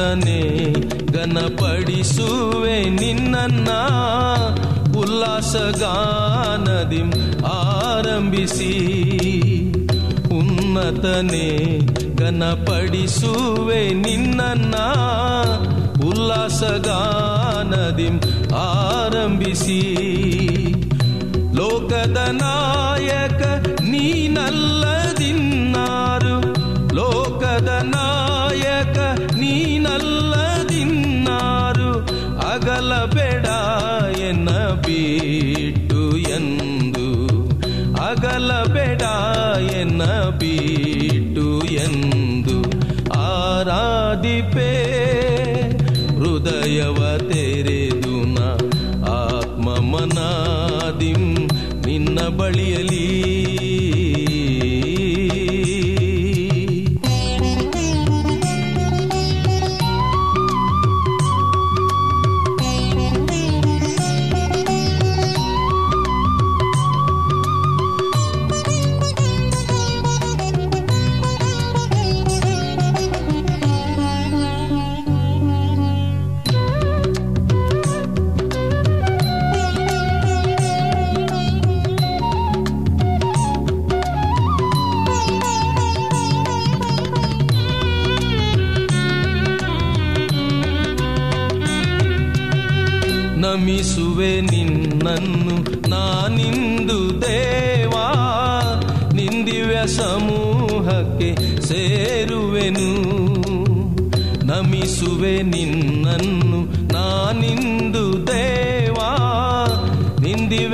ಉನ್ನತನೇ ಘನಪಡಿಸುವೆ ನಿನ್ನನ್ನ. ಉಲ್ಲಾಸಗಾನದಿ ಆರಂಭಿಸಿ. ಉನ್ನತನೇ ಘನಪಡಿಸುವೆ ನಿನ್ನನ್ನ. ಉಲ್ಲಾಸಗಾನದಿ ಆರಂಭಿಸಿ. ಲೋಕದ ನಾಯಕ ನೀನಲ್ಲದಿನ್ನಾರು ಬಳಿಯಲಿ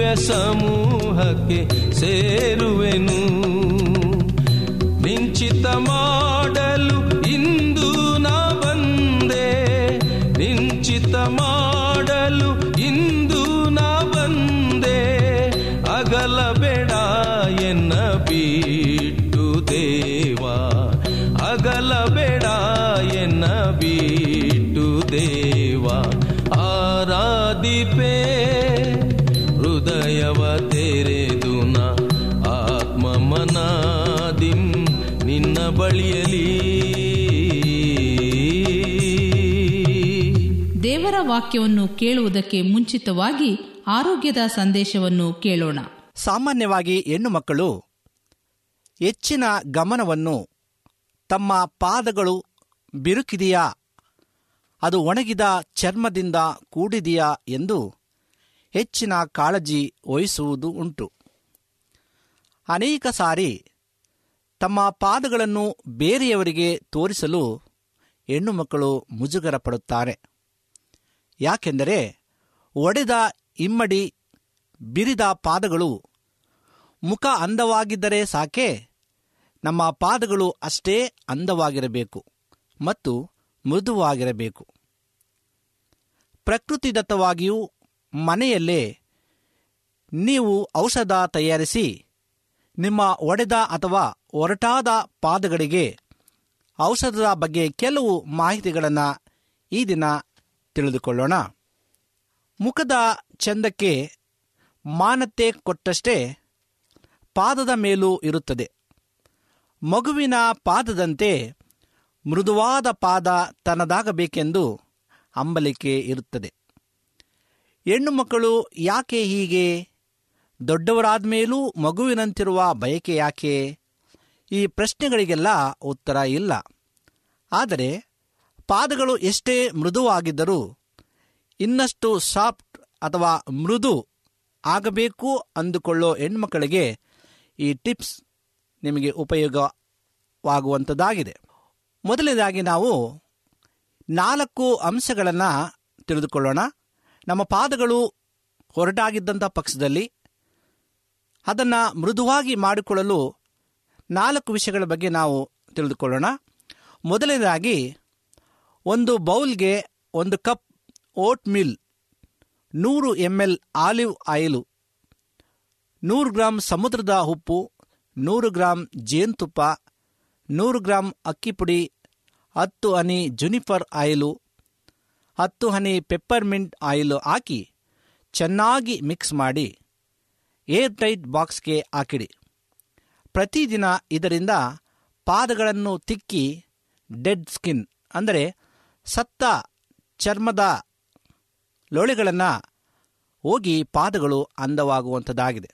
ನಿಂದಿವ್ಯ ಸಮೂಹಕ್ಕೆ ಸೇರುವೆನು. ನಿಂಚಿತ ಮಾಡಲು ವಾಕ್ಯವನ್ನು ಕೇಳುವುದಕ್ಕೆ ಮುಂಚಿತವಾಗಿ ಆರೋಗ್ಯದ ಸಂದೇಶವನ್ನು ಕೇಳೋಣ. ಸಾಮಾನ್ಯವಾಗಿ ಹೆಣ್ಣು ಮಕ್ಕಳು ಹೆಚ್ಚಿನ ಗಮನವನ್ನು ತಮ್ಮ ಪಾದಗಳು ಬಿರುಕಿದೆಯಾ? ಅದು ಒಣಗಿದ ಚರ್ಮದಿಂದ ಕೂಡಿದೆಯಾ ಎಂದು ಹೆಚ್ಚಿನ ಕಾಳಜಿ ವಹಿಸುವುದು ಉಂಟು. ಅನೇಕ ಸಾರಿ ತಮ್ಮ ಪಾದಗಳನ್ನು ಬೇರೆಯವರಿಗೆ ತೋರಿಸಲು ಹೆಣ್ಣು ಮಕ್ಕಳು ಮುಜುಗರ ಪಡುತ್ತಾರೆ. ಯಾಕೆಂದರೆ ಒಡೆದ ಇಮ್ಮಡಿ ಬಿರಿದ ಪಾದಗಳು ಮುಖ ಅಂದವಾಗಿದ್ದರೆ ಸಾಕೆ ನಮ್ಮ ಪಾದಗಳು ಅಷ್ಟೇ ಅಂದವಾಗಿರಬೇಕು ಮತ್ತು ಮೃದುವಾಗಿರಬೇಕು. ಪ್ರಕೃತಿದತ್ತವಾಗಿಯೂ ಮನೆಯಲ್ಲೇ ನೀವು ಔಷಧ ತಯಾರಿಸಿ ನಿಮ್ಮ ಒಡೆದ ಅಥವಾ ಒರಟಾದ ಪಾದಗಳಿಗೆ ಔಷಧದ ಬಗ್ಗೆ ಕೆಲವು ಮಾಹಿತಿಗಳನ್ನು ಈ ದಿನ ತಿಳಿದುಕೊಳ್ಳೋಣ. ಮುಖದ ಚಂದಕ್ಕೆ ಮಾನತೆ ಕೊಟ್ಟಷ್ಟೇ ಪಾದದ ಮೇಲೂ ಇರುತ್ತದೆ. ಮಗುವಿನ ಪಾದದಂತೆ ಮೃದುವಾದ ಪಾದ ತನ್ನದಾಗಬೇಕೆಂದು ಅಂಬಲಿಕೆ ಇರುತ್ತದೆ. ಹೆಣ್ಣು ಮಕ್ಕಳು ಯಾಕೆ ಹೀಗೆ? ದೊಡ್ಡವರಾದ ಮೇಲೂ ಮಗುವಿನಂತಿರುವ ಬಯಕೆ ಯಾಕೆ? ಈ ಪ್ರಶ್ನೆಗಳಿಗೆಲ್ಲ ಉತ್ತರ ಇಲ್ಲ. ಆದರೆ ಪಾದಗಳು ಎಷ್ಟೇ ಮೃದುವಾಗಿದ್ದರೂ ಇನ್ನಷ್ಟು ಸಾಫ್ಟ್ ಅಥವಾ ಮೃದು ಆಗಬೇಕು ಅಂದುಕೊಳ್ಳೋ ಹೆಣ್ಮಕ್ಕಳಿಗೆ ಈ ಟಿಪ್ಸ್ ನಿಮಗೆ ಉಪಯೋಗವಾಗುವಂಥದ್ದಾಗಿದೆ ಮೊದಲನೇದಾಗಿ ನಾವು ನಾಲ್ಕು ಅಂಶಗಳನ್ನು ತಿಳಿದುಕೊಳ್ಳೋಣ. ನಮ್ಮ ಪಾದಗಳು ಹೊರಟಾಗಿದ್ದಂಥ ಪಕ್ಷದಲ್ಲಿ ಅದನ್ನು ಮೃದುವಾಗಿ ಮಾಡಿಕೊಳ್ಳಲು ನಾಲ್ಕು ವಿಷಯಗಳ ಬಗ್ಗೆ ನಾವು ತಿಳಿದುಕೊಳ್ಳೋಣ. ಮೊದಲನೇದಾಗಿ ಒಂದು ಬೌಲ್ಗೆ ಒಂದು ಕಪ್ ಓಟ್ ಮಿಲ್ ನೂರು ಎಂ ಎಲ್ ಆಲಿವ್ ಆಯಿಲು, ನೂರು ಗ್ರಾಂ ಸಮುದ್ರದ ಉಪ್ಪು, ನೂರು ಗ್ರಾಂ ಜೇನುತುಪ್ಪ, ನೂರು ಗ್ರಾಂ ಅಕ್ಕಿ ಪುಡಿ, ಹತ್ತು ಹನಿ ಜುನಿಫರ್ ಆಯಿಲು, ಹತ್ತು ಹನಿ ಪೆಪ್ಪರ್ಮಿಂಟ್ ಆಯಿಲು ಹಾಕಿ ಚೆನ್ನಾಗಿ ಮಿಕ್ಸ್ ಮಾಡಿ ಏರ್ ಟೈಟ್ ಬಾಕ್ಸ್ಗೆ ಹಾಕಿಡಿ. ಪ್ರತಿದಿನ ಇದರಿಂದ ಪಾದಗಳನ್ನು ತಿಕ್ಕಿ ಡೆಡ್ ಸ್ಕಿನ್, ಅಂದರೆ ಸತ್ತ ಚರ್ಮದ ಲೋಳೆಗಳನ್ನು ಹೋಗಿ ಪಾದಗಳು ಅಂದವಾಗುವಂಥದ್ದಾಗಿದೆ.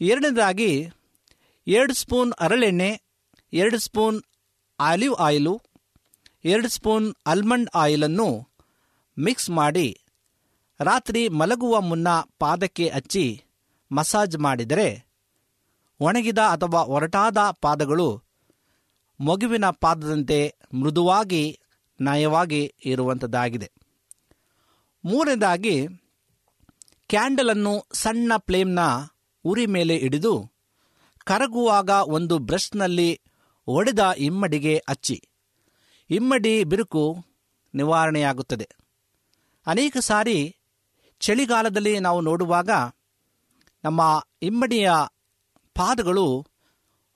ಎರಡನೇದಾಗಿ ಎರಡು ಸ್ಪೂನ್ ಹರಳೆಣ್ಣೆ ಎರಡು ಸ್ಪೂನ್ ಆಲಿವ್ ಆಯಿಲು, ಎರಡು ಸ್ಪೂನ್ ಆಲ್ಮಂಡ್ ಆಯಿಲನ್ನು ಮಿಕ್ಸ್ ಮಾಡಿ ರಾತ್ರಿ ಮಲಗುವ ಮುನ್ನ ಪಾದಕ್ಕೆ ಹಚ್ಚಿ ಮಸಾಜ್ ಮಾಡಿದರೆ ಒಣಗಿದ ಅಥವಾ ಒರಟಾದ ಪಾದಗಳು ಮಗುವಿನ ಪಾದದಂತೆ ಮೃದುವಾಗಿ ನಯವಾಗಿ ಇರುವಂಥದ್ದಾಗಿದೆ ಮೂರನೇದಾಗಿ, ಕ್ಯಾಂಡಲನ್ನು ಸಣ್ಣ ಫ್ಲೇಮ್ನ ಉರಿ ಮೇಲೆ ಹಿಡಿದು ಕರಗುವಾಗ ಒಂದು ಬ್ರಷ್ನಲ್ಲಿ ಒಡೆದ ಇಮ್ಮಡಿಗೆ ಹಚ್ಚಿ. ಇಮ್ಮಡಿ ಬಿರುಕು ನಿವಾರಣೆಯಾಗುತ್ತದೆ. ಅನೇಕ ಸಾರಿ ಚಳಿಗಾಲದಲ್ಲಿ ನಾವು ನೋಡುವಾಗ ನಮ್ಮ ಇಮ್ಮಡಿಯ ಪಾದಗಳು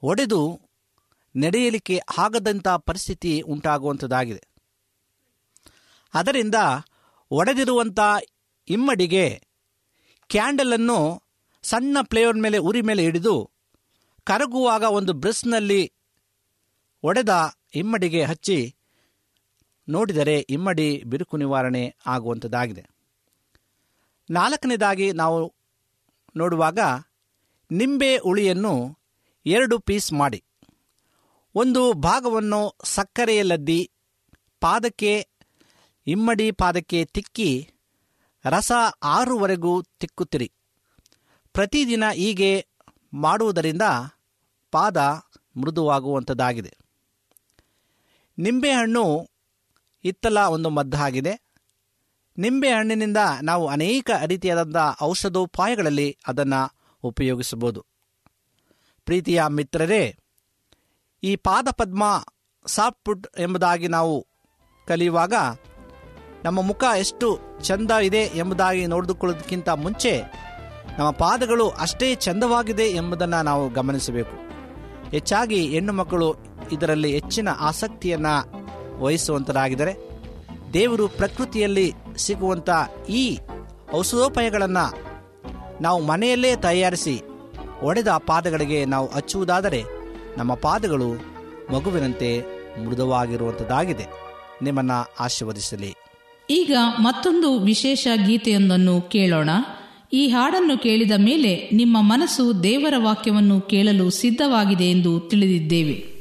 ಒಡೆದು ನಡೆಯಲಿಕ್ಕೆ ಆಗದಂಥ ಪರಿಸ್ಥಿತಿ ಉಂಟಾಗುವಂಥದ್ದಾಗಿದೆ ಅದರಿಂದ ಒಡೆದಿರುವಂಥ ಇಮ್ಮಡಿಗೆ ಕ್ಯಾಂಡಲನ್ನು ಸಣ್ಣ ಪ್ಲೇಯರ್ ಮೇಲೆ, ಉರಿ ಮೇಲೆ ಹಿಡಿದು ಕರಗುವಾಗ ಒಂದು ಬ್ರಷ್ನಲ್ಲಿ ಒಡೆದ ಇಮ್ಮಡಿಗೆ ಹಚ್ಚಿ ನೋಡಿದರೆ ಇಮ್ಮಡಿ ಬಿರುಕು ನಿವಾರಣೆ ಆಗುವಂಥದ್ದಾಗಿದೆ. ನಾಲ್ಕನೇದಾಗಿ ನಾವು ನೋಡುವಾಗ ನಿಂಬೆ ಉಳಿಯನ್ನು ಎರಡು ಪೀಸ್ ಮಾಡಿ. ಒಂದು ಭಾಗವನ್ನು ಸಕ್ಕರೆಯಲ್ಲದ್ದಿ, ಪಾದಕ್ಕೆ ಇಮ್ಮಡಿ ಪಾದಕ್ಕೆ ತಿಕ್ಕಿ ರಸ ಆರುವರೆಗೂ ತಿಕ್ಕುತ್ತಿರಿ. ಪ್ರತಿದಿನ ಹೀಗೆ ಮಾಡುವುದರಿಂದ ಪಾದ ಮೃದುವಾಗುವಂಥದ್ದಾಗಿದೆ. ನಿಂಬೆಹಣ್ಣು ಇತ್ತಲ ಒಂದು ಮದ್ದಾಗಿದೆ. ನಿಂಬೆಹಣ್ಣಿನಿಂದ ನಾವು ಅನೇಕ ರೀತಿಯಾದಂಥ ಔಷಧೋಪಾಯಗಳಲ್ಲಿ ಅದನ್ನು ಉಪಯೋಗಿಸಬಹುದು. ಪ್ರೀತಿಯ ಮಿತ್ರರೇ, ಈ ಪಾದಪದ್ಮ ಸಾಫ್ಟ್ ಎಂಬುದಾಗಿ ನಾವು ಕಲಿಯುವಾಗ ನಮ್ಮ ಮುಖ ಎಷ್ಟು ಚಂದ ಇದೆ ಎಂಬುದಾಗಿ ನೋಡಿದುಕೊಳ್ಳೋದಕ್ಕಿಂತ ಮುಂಚೆ ನಮ್ಮ ಪಾದಗಳು ಅಷ್ಟೇ ಚಂದವಾಗಿದೆ ಎಂಬುದನ್ನು ನಾವು ಗಮನಿಸಬೇಕು. ಹೆಚ್ಚಾಗಿ ಹೆಣ್ಣು ಮಕ್ಕಳು ಇದರಲ್ಲಿ ಹೆಚ್ಚಿನ ಆಸಕ್ತಿಯನ್ನು ವಹಿಸುವಂತರಾಗಿದ್ದರೆ. ದೇವರು ಪ್ರಕೃತಿಯಲ್ಲಿ ಸಿಗುವಂಥ ಈ ಔಷಧೋಪಾಯಗಳನ್ನು ನಾವು ಮನೆಯಲ್ಲೇ ತಯಾರಿಸಿ ಒಡೆದ ಪಾದಗಳಿಗೆ ನಾವು ಹಚ್ಚುವುದಾದರೆ ನಮ್ಮ ಪಾದಗಳು ಮಗುವಿನಂತೆ ಮೃದುವಾಗಿರುವಂಥದ್ದಾಗಿದೆ ನಿಮ್ಮನ್ನು ಆಶೀರ್ವದಿಸಲಿ. ಈಗ ಮತ್ತೊಂದು ವಿಶೇಷ ಗೀತೆಯೊಂದನ್ನು ಕೇಳೋಣ. ಈ ಹಾಡನ್ನು ಕೇಳಿದ ಮೇಲೆ ನಿಮ್ಮ ಮನಸ್ಸು ದೇವರ ವಾಕ್ಯವನ್ನು ಕೇಳಲು ಸಿದ್ಧವಾಗಿದೆ ಎಂದು ತಿಳಿದಿದ್ದೇವೆ.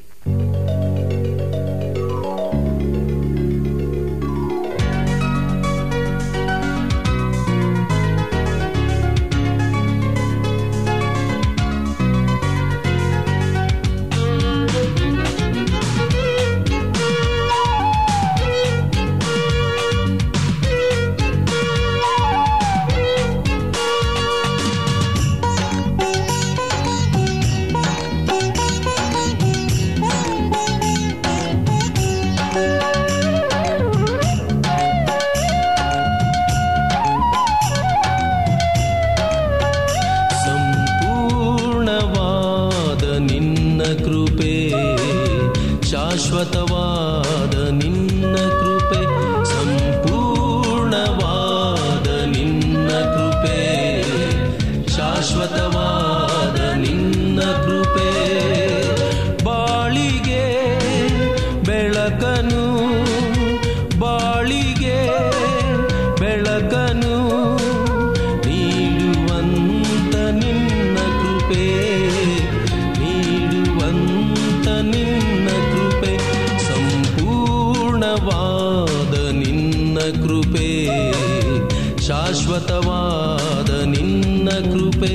ಕೃಪೆ ಶಾಶ್ವತವಾದ ನಿನ್ನ ಕೃಪೆ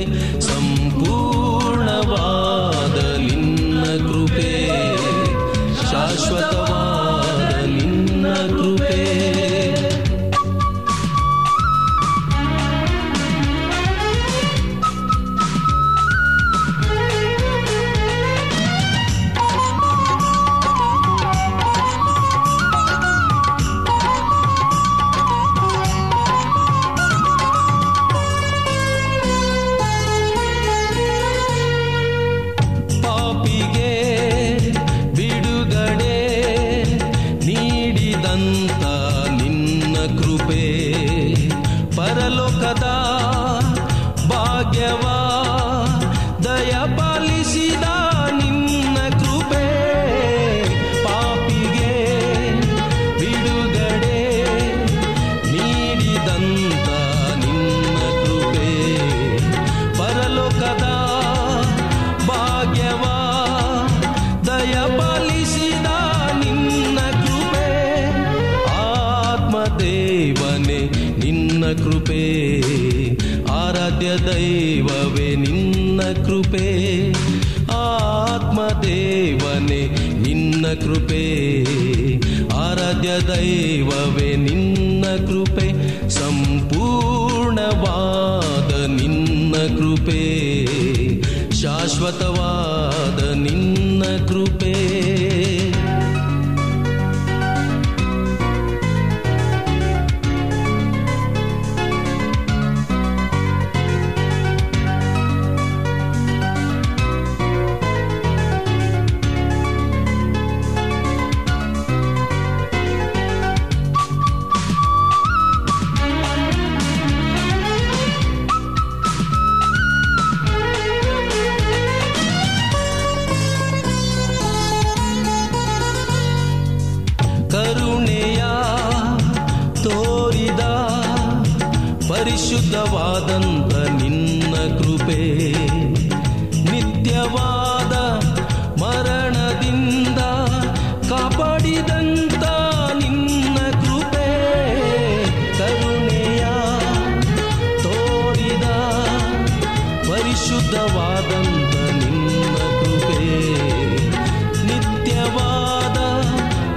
ಮರಣವಾದ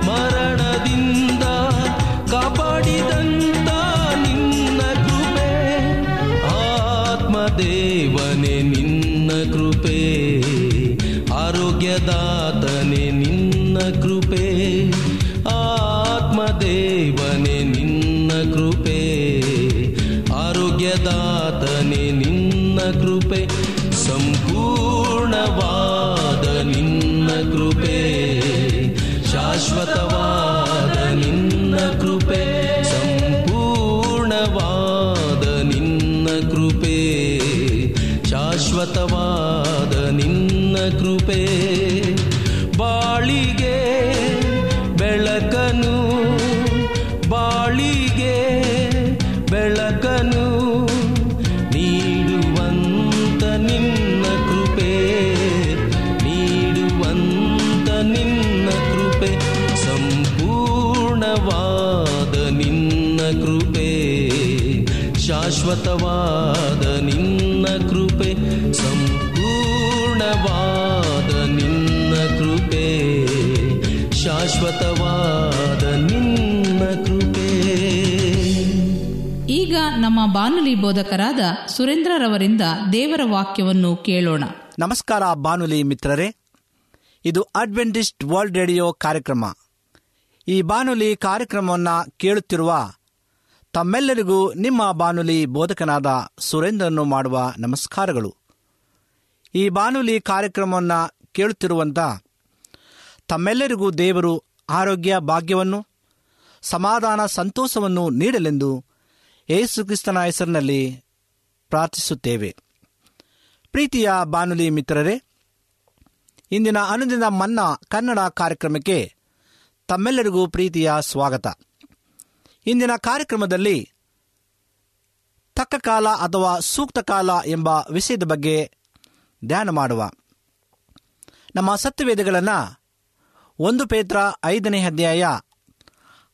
ಮರಣದಿಂದ ಕಾಪಾಡಿದಂತ ನಿನ್ನ ಕೃಪೆ. ಆತ್ಮದೇವನೆ ನಿನ್ನ ಕೃಪೆ. ಆರೋಗ್ಯದಾತನೆ ನಿನ್ನ ಕೃಪೆ. ಶಾಶ್ವತವಾದ ನಿನ್ನ ಕೃಪೆ ಸಂಪೂರ್ಣವಾದ ನಿನ್ನ ಕೃಪೆ ಶಾಶ್ವತವಾದ ನಿನ್ನ ಕೃಪೆ. ಈಗ ನಮ್ಮ ಬಾನುಲಿ ಬೋಧಕರಾದ ಸುರೇಂದ್ರರವರಿಂದ ದೇವರ ವಾಕ್ಯವನ್ನು ಕೇಳೋಣ. ನಮಸ್ಕಾರ ಬಾನುಲಿ ಮಿತ್ರರೇ ಇದು ಅಡ್ವೆಂಟಿಸ್ಟ್ ವರ್ಲ್ಡ್ ರೇಡಿಯೋ ಕಾರ್ಯಕ್ರಮ. ಈ ಬಾನುಲಿ ಕಾರ್ಯಕ್ರಮವನ್ನು ಕೇಳುತ್ತಿರುವ ತಮ್ಮೆಲ್ಲರಿಗೂ ನಿಮ್ಮ ಬಾನುಲಿ ಬೋಧಕನಾದ ಸುರೇಂದ್ರನು ಮಾಡುವ ನಮಸ್ಕಾರಗಳು. ಈ ಬಾನುಲಿ ಕಾರ್ಯಕ್ರಮವನ್ನು ಕೇಳುತ್ತಿರುವಂಥ ತಮ್ಮೆಲ್ಲರಿಗೂ ದೇವರು ಆರೋಗ್ಯ, ಭಾಗ್ಯವನ್ನು, ಸಮಾಧಾನ, ಸಂತೋಷವನ್ನು ನೀಡಲೆಂದು ಯೇಸುಕ್ರಿಸ್ತನ ಹೆಸರಿನಲ್ಲಿ ಪ್ರಾರ್ಥಿಸುತ್ತೇವೆ. ಪ್ರೀತಿಯ ಬಾನುಲಿ ಮಿತ್ರರೇ, ಇಂದಿನ ಅನುದಿನ ಮನ್ನಾ ಕನ್ನಡ ಕಾರ್ಯಕ್ರಮಕ್ಕೆ ತಮ್ಮೆಲ್ಲರಿಗೂ ಪ್ರೀತಿಯ ಸ್ವಾಗತ. ಇಂದಿನ ಕಾರ್ಯಕ್ರಮದಲ್ಲಿ ತಕ್ಕ ಕಾಲ ಅಥವಾ ಸೂಕ್ತ ಕಾಲ ಎಂಬ ವಿಷಯದ ಬಗ್ಗೆ ಧ್ಯಾನ ಮಾಡುವ. ನಮ್ಮ ಸತ್ಯವೇದಗಳನ್ನು ಒಂದು ಪೇತ್ರ ಐದನೇ ಅಧ್ಯಾಯ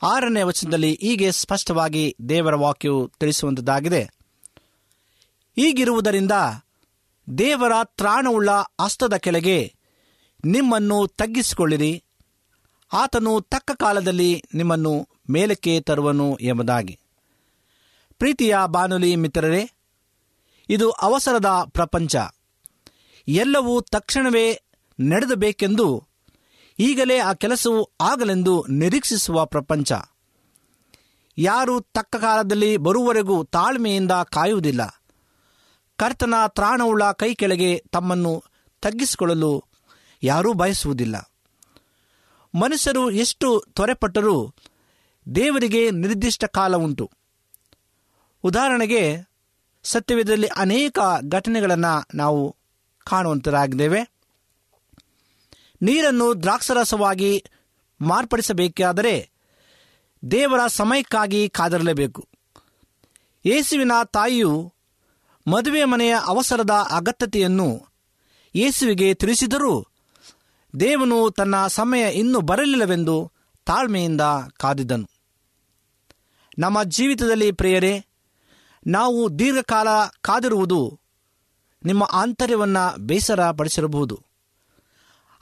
ಆರನೇ ವಚನದಲ್ಲಿ ಹೀಗೆ ಸ್ಪಷ್ಟವಾಗಿ ದೇವರ ವಾಕ್ಯವು ತಿಳಿಸುವಂಥದ್ದಾಗಿದೆ ಹೀಗಿರುವುದರಿಂದ ದೇವರ ತ್ರಾಣವುಳ್ಳ ಹಸ್ತದ ಕೆಳಗೆ ನಿಮ್ಮನ್ನು ತಗ್ಗಿಸಿಕೊಳ್ಳಿರಿ. ಆತನು ತಕ್ಕ ಕಾಲದಲ್ಲಿ ನಿಮ್ಮನ್ನು ಮೇಲಕ್ಕೆ ತರುವನು ಎಂಬುದಾಗಿ. ಪ್ರೀತಿಯ ಬಾನುಲಿ ಮಿತ್ರರೇ, ಇದು ಅವಸರದ ಪ್ರಪಂಚ. ಎಲ್ಲವೂ ತಕ್ಷಣವೇ ನಡೆದಬೇಕೆಂದು ಈಗಲೇ ಆ ಕೆಲಸವು ಆಗಲೆಂದು ನಿರೀಕ್ಷಿಸುವ ಪ್ರಪಂಚ. ಯಾರು ತಕ್ಕ ಕಾಲದಲ್ಲಿ ಬರುವವರೆಗೂ ತಾಳ್ಮೆಯಿಂದ ಕಾಯುವುದಿಲ್ಲ. ಕರ್ತನ ತ್ರಾಣವುಳ್ಳ ಕೈ ಕೆಳಗೆ ತಮ್ಮನ್ನು ತಗ್ಗಿಸಿಕೊಳ್ಳಲು ಯಾರೂ ಬಯಸುವುದಿಲ್ಲ. ಮನುಷ್ಯರು ಎಷ್ಟು ತ್ವರೆಪಟ್ಟರೂ ದೇವರಿಗೆ ನಿರ್ದಿಷ್ಟ ಕಾಲ ಉಂಟು. ಉದಾಹರಣೆಗೆ, ಸತ್ಯವೇದದಲ್ಲಿ ಅನೇಕ ಘಟನೆಗಳನ್ನು ನಾವು ಕಾಣುವಂತರಾಗಿದ್ದೇವೆ. ನೀರನ್ನು ದ್ರಾಕ್ಷರಸವಾಗಿ ಮಾರ್ಪಡಿಸಬೇಕಾದರೆ ದೇವರ ಸಮಯಕ್ಕಾಗಿ ಕಾದಿರಲೇಬೇಕು. ಯೇಸುವಿನ ತಾಯಿಯು ಮದುವೆ ಮನೆಯ ಅವಸರದ ಅಗತ್ಯತೆಯನ್ನು ಯೇಸುವಿಗೆ ತಿಳಿಸಿದರೂ ದೇವನು ತನ್ನ ಸಮಯ ಇನ್ನೂ ಬರಲಿಲ್ಲವೆಂದು ತಾಳ್ಮೆಯಿಂದ ಕಾದಿದ್ದನು. ನಮ್ಮ ಜೀವಿತದಲ್ಲಿ ಪ್ರಿಯರೇ, ನಾವು ದೀರ್ಘಕಾಲ ಕಾದಿರುವುದು ನಿಮ್ಮ ಆಂತರ್ಯವನ್ನು ಬೇಸರ ಪಡಿಸಿರಬಹುದು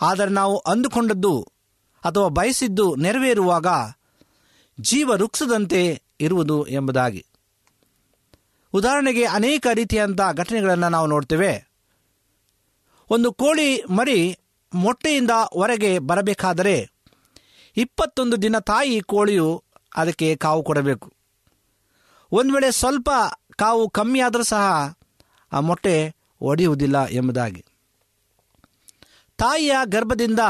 ಆದರೆ ನಾವು ಅಂದುಕೊಂಡದ್ದು ಅಥವಾ ಬಯಸಿದ್ದು ನೆರವೇರುವಾಗ ಜೀವ ವೃಕ್ಷದಂತೆ ಇರುವುದು ಎಂಬುದಾಗಿ. ಉದಾಹರಣೆಗೆ ಅನೇಕ ರೀತಿಯಂಥ ಘಟನೆಗಳನ್ನು ನಾವು ನೋಡ್ತೇವೆ. ಒಂದು ಕೋಳಿ ಮರಿ ಮೊಟ್ಟೆಯಿಂದ ಹೊರಗೆ ಬರಬೇಕಾದರೆ ಇಪ್ಪತ್ತೊಂದು ದಿನ ತಾಯಿ ಕೋಳಿಯು ಅದಕ್ಕೆ ಕಾವು ಕೊಡಬೇಕು. ಒಂದು ವೇಳೆ ಸ್ವಲ್ಪ ಕಾವು ಕಮ್ಮಿ ಆದರೂ ಸಹ ಆ ಮೊಟ್ಟೆ ಒಡೆಯುವುದಿಲ್ಲ ಎಂಬುದಾಗಿ. ತಾಯಿಯ ಗರ್ಭದಿಂದ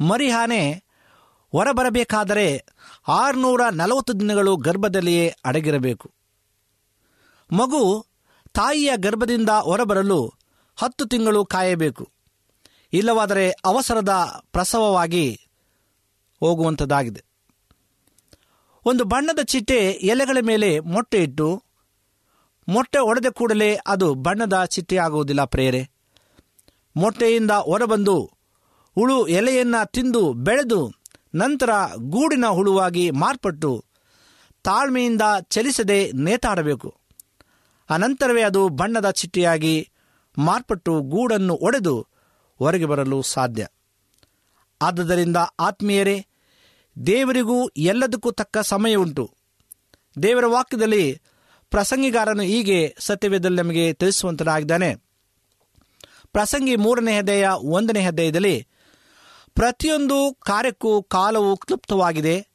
ಮರಿಹಾನೆ ಹೊರಬರಬೇಕಾದರೆ ಆರುನೂರ ನಲವತ್ತು ದಿನಗಳು ಗರ್ಭದಲ್ಲಿಯೇ ಅಡಗಿರಬೇಕು. ಮಗು ತಾಯಿಯ ಗರ್ಭದಿಂದ ಹೊರಬರಲು ಹತ್ತು ತಿಂಗಳು ಕಾಯಬೇಕು. ಇಲ್ಲವಾದರೆ ಅವಸರದ ಪ್ರಸವವಾಗಿ ಹೋಗುವಂಥದ್ದಾಗಿದೆ ಒಂದು ಬಣ್ಣದ ಚಿಟ್ಟೆ ಎಲೆಗಳ ಮೇಲೆ ಮೊಟ್ಟೆ ಇಟ್ಟು ಮೊಟ್ಟೆ ಒಡೆದ ಕೂಡಲೇ ಅದು ಬಣ್ಣದ ಚಿಟ್ಟೆ ಆಗುವುದಿಲ್ಲ ಪ್ರೇರೆ ಮೊಟ್ಟೆಯಿಂದ ಹೊರಬಂದು ಹುಳು ಎಲೆಯನ್ನು ತಿಂದು ಬೆಳೆದು ನಂತರ ಗೂಡಿನ ಹುಳುವಾಗಿ ಮಾರ್ಪಟ್ಟು ತಾಳ್ಮೆಯಿಂದ ಚಲಿಸದೆ ನೇತಾಡಬೇಕು. ಅನಂತರವೇ ಅದು ಬಣ್ಣದ ಚಿಟ್ಟೆಯಾಗಿ ಮಾರ್ಪಟ್ಟು ಗೂಡನ್ನು ಒಡೆದು ಹೊರಗೆ ಬರಲು ಸಾಧ್ಯ. ಆದುದರಿಂದ ಆತ್ಮೀಯರೇ ದೇವರಿಗೂ ಎಲ್ಲದಕ್ಕೂ ತಕ್ಕ ಸಮಯ ಉಂಟು. ದೇವರ ವಾಕ್ಯದಲ್ಲಿ ಪ್ರಸಂಗಿಗಾರನು ಹೀಗೆ ಸತ್ಯವೇದಲ್ಲಿ ನಮಗೆ ತಿಳಿಸುವಂತನಾಗಿದ್ದಾನೆ. ಪ್ರಸಂಗಿ ಮೂರನೇ ಹೆದೆಯ ಒಂದನೇ ಹೆದೆಯದಲ್ಲಿ ಪ್ರತಿಯೊಂದು ಕಾರ್ಯಕ್ಕೂ ಕಾಲವು ಕ್ಲುಪ್ತವಾಗಿದೆ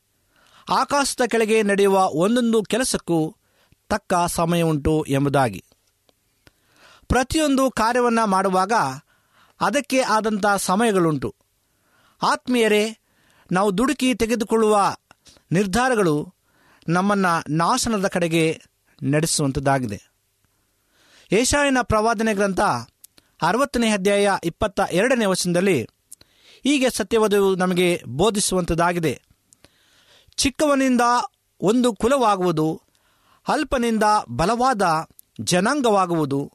ಆಕಾಶದ ಕೆಳಗೆ ನಡೆಯುವ ಒಂದೊಂದು ಕೆಲಸಕ್ಕೂ ತಕ್ಕ ಸಮಯ ಉಂಟು ಎಂಬುದಾಗಿ. ಪ್ರತಿಯೊಂದು ಕಾರ್ಯವನ್ನು ಮಾಡುವಾಗ ಅದಕ್ಕೆ ಆದಂಥ ಸಮಯಗಳುಂಟು. ಆತ್ಮೀಯರೇ ನಾವು ದುಡುಕಿ ತೆಗೆದುಕೊಳ್ಳುವ ನಿರ್ಧಾರಗಳು ನಮ್ಮನ್ನು ನಾಶನದ ಕಡೆಗೆ ನಡೆಸುವಂಥದ್ದಾಗಿದೆ ಏಷಾಯನ ಪ್ರವಾದನೆ ಗ್ರಂಥ ಅರವತ್ತನೇ ಅಧ್ಯಾಯ ಇಪ್ಪತ್ತ ಎರಡನೇ ವಚನದಲ್ಲಿ ಹೀಗೆ ಸತ್ಯವಧವು ನಮಗೆ ಬೋಧಿಸುವಂಥದ್ದಾಗಿದೆ ಚಿಕ್ಕವನಿಂದ ಒಂದು ಕುಲವಾಗುವುದು, ಅಲ್ಪನಿಂದ ಬಲವಾದ ಜನಾಂಗವಾಗುವುದು,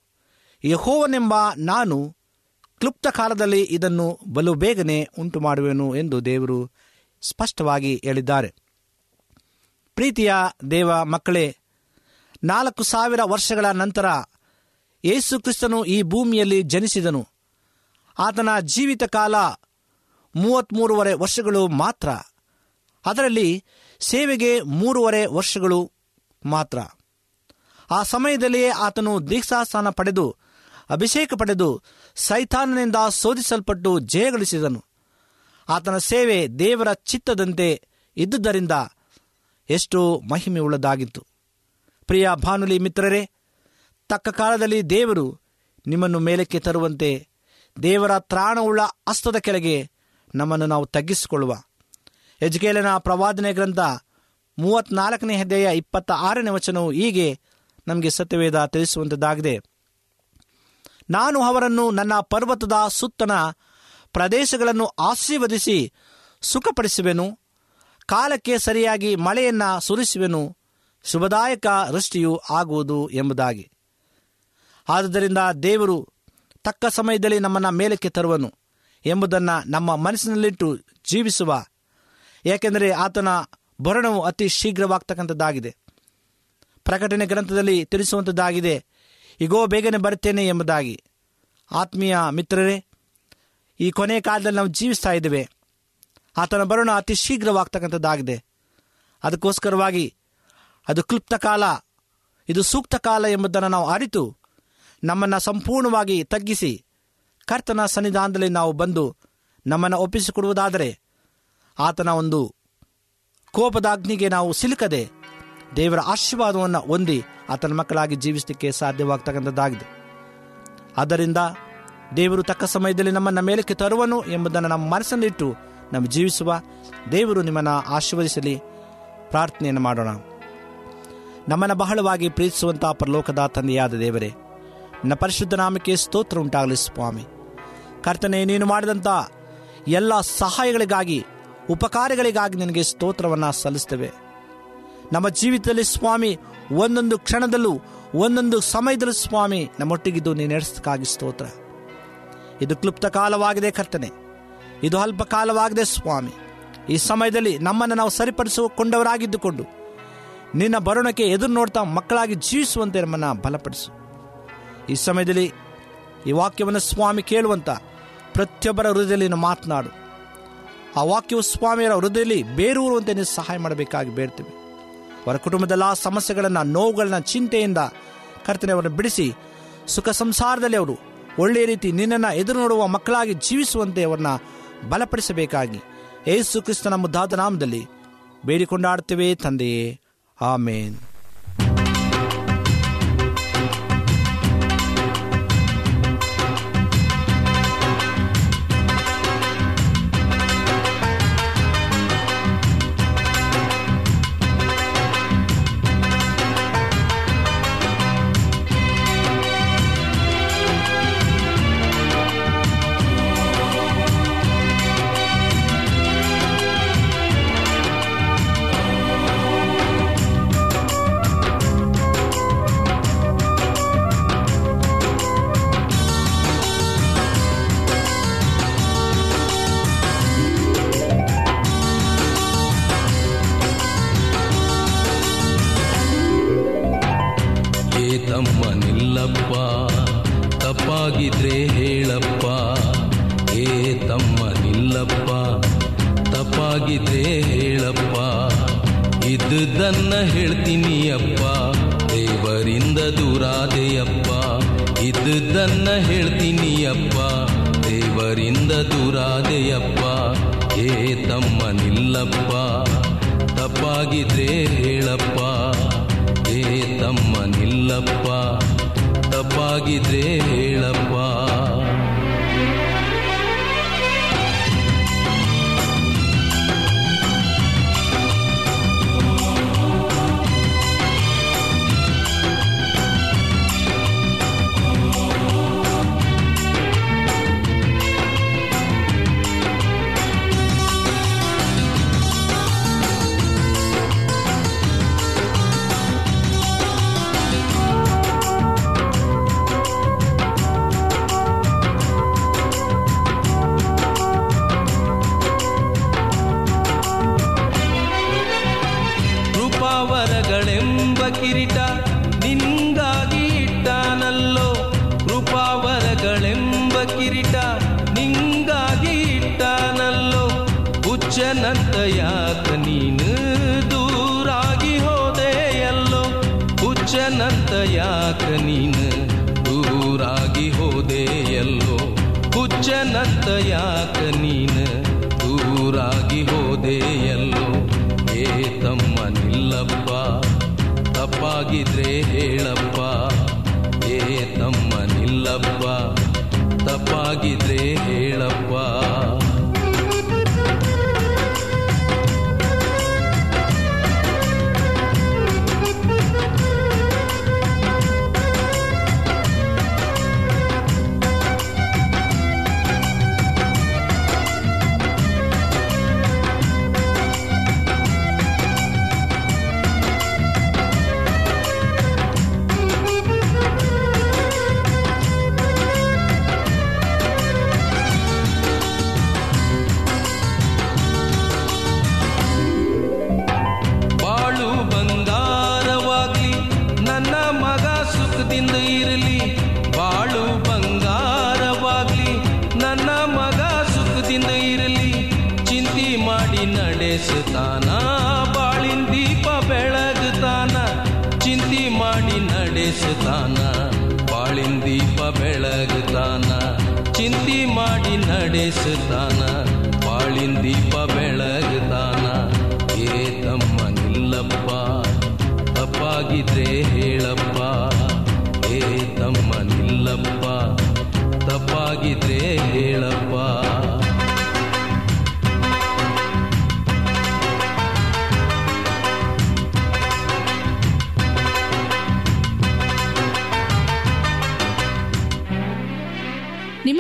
ಯಹೋವನೆಂಬ ನಾನು ಕ್ಲುಪ್ತ ಕಾಲದಲ್ಲಿ ಇದನ್ನು ಬಲು ಬೇಗನೆ ಉಂಟು ಮಾಡುವೆನು ಎಂದು ದೇವರು ಸ್ಪಷ್ಟವಾಗಿ ಹೇಳಿದ್ದಾರೆ. ಪ್ರೀತಿಯ ದೇವ ಮಕ್ಕಳೇ, ನಾಲ್ಕು ಸಾವಿರ ವರ್ಷಗಳ ನಂತರ ಯೇಸು ಕ್ರಿಸ್ತನು ಈ ಭೂಮಿಯಲ್ಲಿ ಜನಿಸಿದನು. ಆತನ ಜೀವಿತ ಕಾಲ ಮೂವತ್ತ್ಮೂರುವರೆ ವರ್ಷಗಳು ಮಾತ್ರ. ಅದರಲ್ಲಿ ಸೇವೆಗೆ ಮೂರುವರೆ ವರ್ಷಗಳು ಮಾತ್ರ. ಆ ಸಮಯದಲ್ಲಿಯೇ ಆತನು ದೀಕ್ಷಾಸ್ಥಾನ ಪಡೆದು ಅಭಿಷೇಕ ಪಡೆದು ಸೈತಾನನಿಂದ ಶೋಧಿಸಲ್ಪಟ್ಟು ಜಯಗಳಿಸಿದನು ಆತನ ಸೇವೆ ದೇವರ ಚಿತ್ತದಂತೆ ಇದ್ದುದರಿಂದ ಎಷ್ಟೋ ಮಹಿಮೆ ಉಳ್ಳದಾಗಿತ್ತು. ಪ್ರಿಯ ಭಾನುಲಿ ಮಿತ್ರರೇ, ತಕ್ಕ ಕಾಲದಲ್ಲಿ ದೇವರು ನಿಮ್ಮನ್ನು ಮೇಲಕ್ಕೆ ತರುವಂತೆ ದೇವರ ತ್ರಾಣವುಳ್ಳ ಅಸ್ತದ ಕೆಳಗೆ ನಮ್ಮನ್ನು ನಾವು ತಗ್ಗಿಸಿಕೊಳ್ಳುವ. ಯಜ್ಕೇಲನ ಪ್ರವಾದನೆ ಗ್ರಂಥ ಮೂವತ್ನಾಲ್ಕನೇ ಹೆದೆಯ ಇಪ್ಪತ್ತ ಆರನೇ ವಚನವು ಹೀಗೆ ನಮಗೆ ಸತ್ಯವೇದ ತಿಳಿಸುವಂಥದ್ದಾಗಿದೆ ನಾನು ಅವರನ್ನು ನನ್ನ ಪರ್ವತದ ಸುತ್ತನ ಪ್ರದೇಶಗಳನ್ನು ಆಶೀರ್ವದಿಸಿ ಸುಖಪಡಿಸುವೆನು. ಕಾಲಕ್ಕೆ ಸರಿಯಾಗಿ ಮಳೆಯನ್ನ ಸುರಿಸುವೆನು. ಶುಭದಾಯಕ ವೃಷ್ಟಿಯು ಆಗುವುದು ಎಂಬುದಾಗಿ. ಆದುದರಿಂದ ದೇವರು ತಕ್ಕ ಸಮಯದಲ್ಲಿ ನಮ್ಮನ್ನು ಮೇಲಕ್ಕೆ ತರುವನು ಎಂಬುದನ್ನು ನಮ್ಮ ಮನಸ್ಸಿನಲ್ಲಿಟ್ಟು ಜೀವಿಸುವ. ಏಕೆಂದರೆ ಆತನ ಭರಣವು ಅತಿ ಶೀಘ್ರವಾಗ್ತಕ್ಕಂಥದ್ದಾಗಿದೆ. ಪ್ರಕಟಣೆ ಗ್ರಂಥದಲ್ಲಿ ತಿಳಿಸುವಂಥದ್ದಾಗಿದೆ. ಈಗೋ ಬೇಗನೆ ಬರುತ್ತೇನೆ ಎಂಬುದಾಗಿ. ಆತ್ಮೀಯ ಮಿತ್ರರೇ, ಈ ಕೊನೆಯ ಕಾಲದಲ್ಲಿ ನಾವು ಜೀವಿಸ್ತಾ ಇದ್ದೇವೆ. ಆತನ ಬರೋಣ ಅತಿ ಶೀಘ್ರವಾಗ್ತಕ್ಕಂಥದ್ದಾಗಿದೆ. ಅದಕ್ಕೋಸ್ಕರವಾಗಿ ಅದು ಕ್ಲುಪ್ತ ಕಾಲ, ಇದು ಸೂಕ್ತ ಕಾಲ ಎಂಬುದನ್ನು ನಾವು ಅರಿತು, ನಮ್ಮನ್ನು ಸಂಪೂರ್ಣವಾಗಿ ತಗ್ಗಿಸಿ, ಕರ್ತನ ಸನ್ನಿಧಾನದಲ್ಲಿ ನಾವು ಬಂದು ನಮ್ಮನ್ನು ಒಪ್ಪಿಸಿಕೊಡುವುದಾದರೆ, ಆತನ ಒಂದು ಕೋಪದಾಗ್ನಿಗೆ ನಾವು ಸಿಲುಕದೆ ದೇವರ ಆಶೀರ್ವಾದವನ್ನು ಹೊಂದಿ ಆತನ ಮಕ್ಕಳಾಗಿ ಜೀವಿಸಲಿಕ್ಕೆ ಸಾಧ್ಯವಾಗ್ತಕ್ಕಂಥದ್ದಾಗಿದೆ. ಆದ್ದರಿಂದ ದೇವರು ತಕ್ಕ ಸಮಯದಲ್ಲಿ ನಮ್ಮನ್ನು ಮೇಲಕ್ಕೆ ತರುವನು ಎಂಬುದನ್ನು ನಮ್ಮ ಮನಸ್ಸಲ್ಲಿಟ್ಟು ನಮ್ಮ ಜೀವಿಸುವ ದೇವರು ನಿಮ್ಮನ್ನು ಆಶೀರ್ವದಿಸಲಿ. ಪ್ರಾರ್ಥನೆಯನ್ನು ಮಾಡೋಣ. ನಮ್ಮನ್ನು ಬಹಳವಾಗಿ ಪ್ರೀತಿಸುವಂಥ ಪರಲೋಕದ ತಂದೆಯಾದ ದೇವರೇ, ನನ್ನ ಪರಿಶುದ್ಧ ನಾಮಕ್ಕೆ ಸ್ತೋತ್ರ ಉಂಟಾಗಲಿ ಸ್ವಾಮಿ. ಕರ್ತನೆ, ನೀನು ಮಾಡಿದಂಥ ಎಲ್ಲ ಸಹಾಯಗಳಿಗಾಗಿ, ಉಪಕಾರಗಳಿಗಾಗಿ ನಿನಗೆ ಸ್ತೋತ್ರವನ್ನು ಸಲ್ಲಿಸ್ತೇವೆ. ನಮ್ಮ ಜೀವಿತದಲ್ಲಿ ಸ್ವಾಮಿ, ಒಂದೊಂದು ಕ್ಷಣದಲ್ಲೂ, ಒಂದೊಂದು ಸಮಯದಲ್ಲೂ ಸ್ವಾಮಿ ನಮ್ಮೊಟ್ಟಿಗಿದ್ದು ನೀನು ನಡೆಸಕ್ಕಾಗಿ ಸ್ತೋತ್ರ. ಇದು ಕ್ಲುಪ್ತ ಕಾಲವಾಗಿದೆ ಕರ್ತನೆ. ಇದು ಅಲ್ಪ ಕಾಲವಾಗಿದೆ ಸ್ವಾಮಿ. ಈ ಸಮಯದಲ್ಲಿ ನಮ್ಮನ್ನು ನಾವು ಸರಿಪಡಿಸಿಕೊಂಡವರಾಗಿದ್ದುಕೊಂಡು ನಿನ್ನ ಬರುಣಕ್ಕೆ ಎದುರು ನೋಡ್ತಾ ಮಕ್ಕಳಾಗಿ ಜೀವಿಸುವಂತೆ ನಮ್ಮನ್ನು ಬಲಪಡಿಸು. ಈ ಸಮಯದಲ್ಲಿ ಈ ವಾಕ್ಯವನ್ನು ಸ್ವಾಮಿ ಕೇಳುವಂಥ ಪ್ರತಿಯೊಬ್ಬರ ಹೃದಯದಲ್ಲಿ ನೀನು ಮಾತನಾಡು. ಆ ವಾಕ್ಯವು ಸ್ವಾಮಿಯರ ಹೃದಯದಲ್ಲಿ ಬೇರೂರುವಂತೆ ನೀವು ಸಹಾಯ ಮಾಡಬೇಕಾಗಿ ಬೇಡ್ತೀವಿ. ಅವರ ಕುಟುಂಬದಲ್ಲ ಸಮಸ್ಯೆಗಳನ್ನು, ನೋವುಗಳನ್ನ, ಚಿಂತೆಯಿಂದ ಕರ್ತನೆ ಅವರನ್ನು ಬಿಡಿಸಿ, ಸುಖ ಸಂಸಾರದಲ್ಲಿ ಅವರು ಒಳ್ಳೆಯ ರೀತಿ ನಿನ್ನನ್ನು ಎದುರು ನೋಡುವ ಮಕ್ಕಳಾಗಿ ಜೀವಿಸುವಂತೆ ಅವರನ್ನ ಬಲಪಡಿಸಬೇಕಾಗಿ ಏಸು ಕ್ರಿಸ್ತನ ಮುದ್ದಾದ ನಾಮದಲ್ಲಿ ಬೇಡಿಕೊಂಡಾಡ್ತೇವೆ ತಂದೆಯೇ. ಆಮೇನ್. ನಿಲ್ಲಪ್ಪ ತಪ್ಪಾಗಿದ್ರೆ ಹೇಳಪ್ಪ, ಏ ತಮ್ಮ ನಿಲ್ಲಪ್ಪ ತಪ್ಪಾಗಿದ್ರೆ ಹೇಳಪ್ಪ, ಇದ್ದುದನ್ನ ಹೇಳ್ತೀನಿ ಅಪ್ಪ, ದೇವರಿಂದ ದೂರಾದೆಯಪ್ಪ, ಇದ್ದುದನ್ನ ಹೇಳ್ತೀನಿ ಅಪ್ಪ, ದೇವರಿಂದ ದೂರಾದೆಯಪ್ಪ, ಏ ತಮ್ಮ ನಿಲ್ಲಪ್ಪ, ತಪ್ಪಾಗಿದ್ರೆ ಹೇಳಪ್ಪ, ಏ ತಮ್ಮ ನಿಲ್ಲಪ್ಪ. ತಪ್ಪಾಗಿದ್ರೆ ಹೇಳಪ್ಪ ಿ. ತಪ್ಪಾಗಿದ್ರೆ ಹೇಳಪ್ಪ. ನಡೆಸುತ್ತಾನ ಬಾಳಿನ ದೀಪ ಬೆಳಗುತ್ತಾನ ಚಿಂತಿ ಮಾಡಿ ನಡೆಸುತ್ತಾನ, ಬಾಳಿನ ದೀಪ ಬೆಳಗುತ್ತಾನ. ಏ ತಮ್ಮ ನಿಲ್ಲಪ್ಪ, ತಪ್ಪಾಗಿದ್ರೆ ಹೇಳಪ್ಪ. ಏ ತಮ್ಮ ನಿಲ್ಲಪ್ಪ, ತಪ್ಪಾಗಿದ್ರೆ ಹೇಳಪ್ಪ.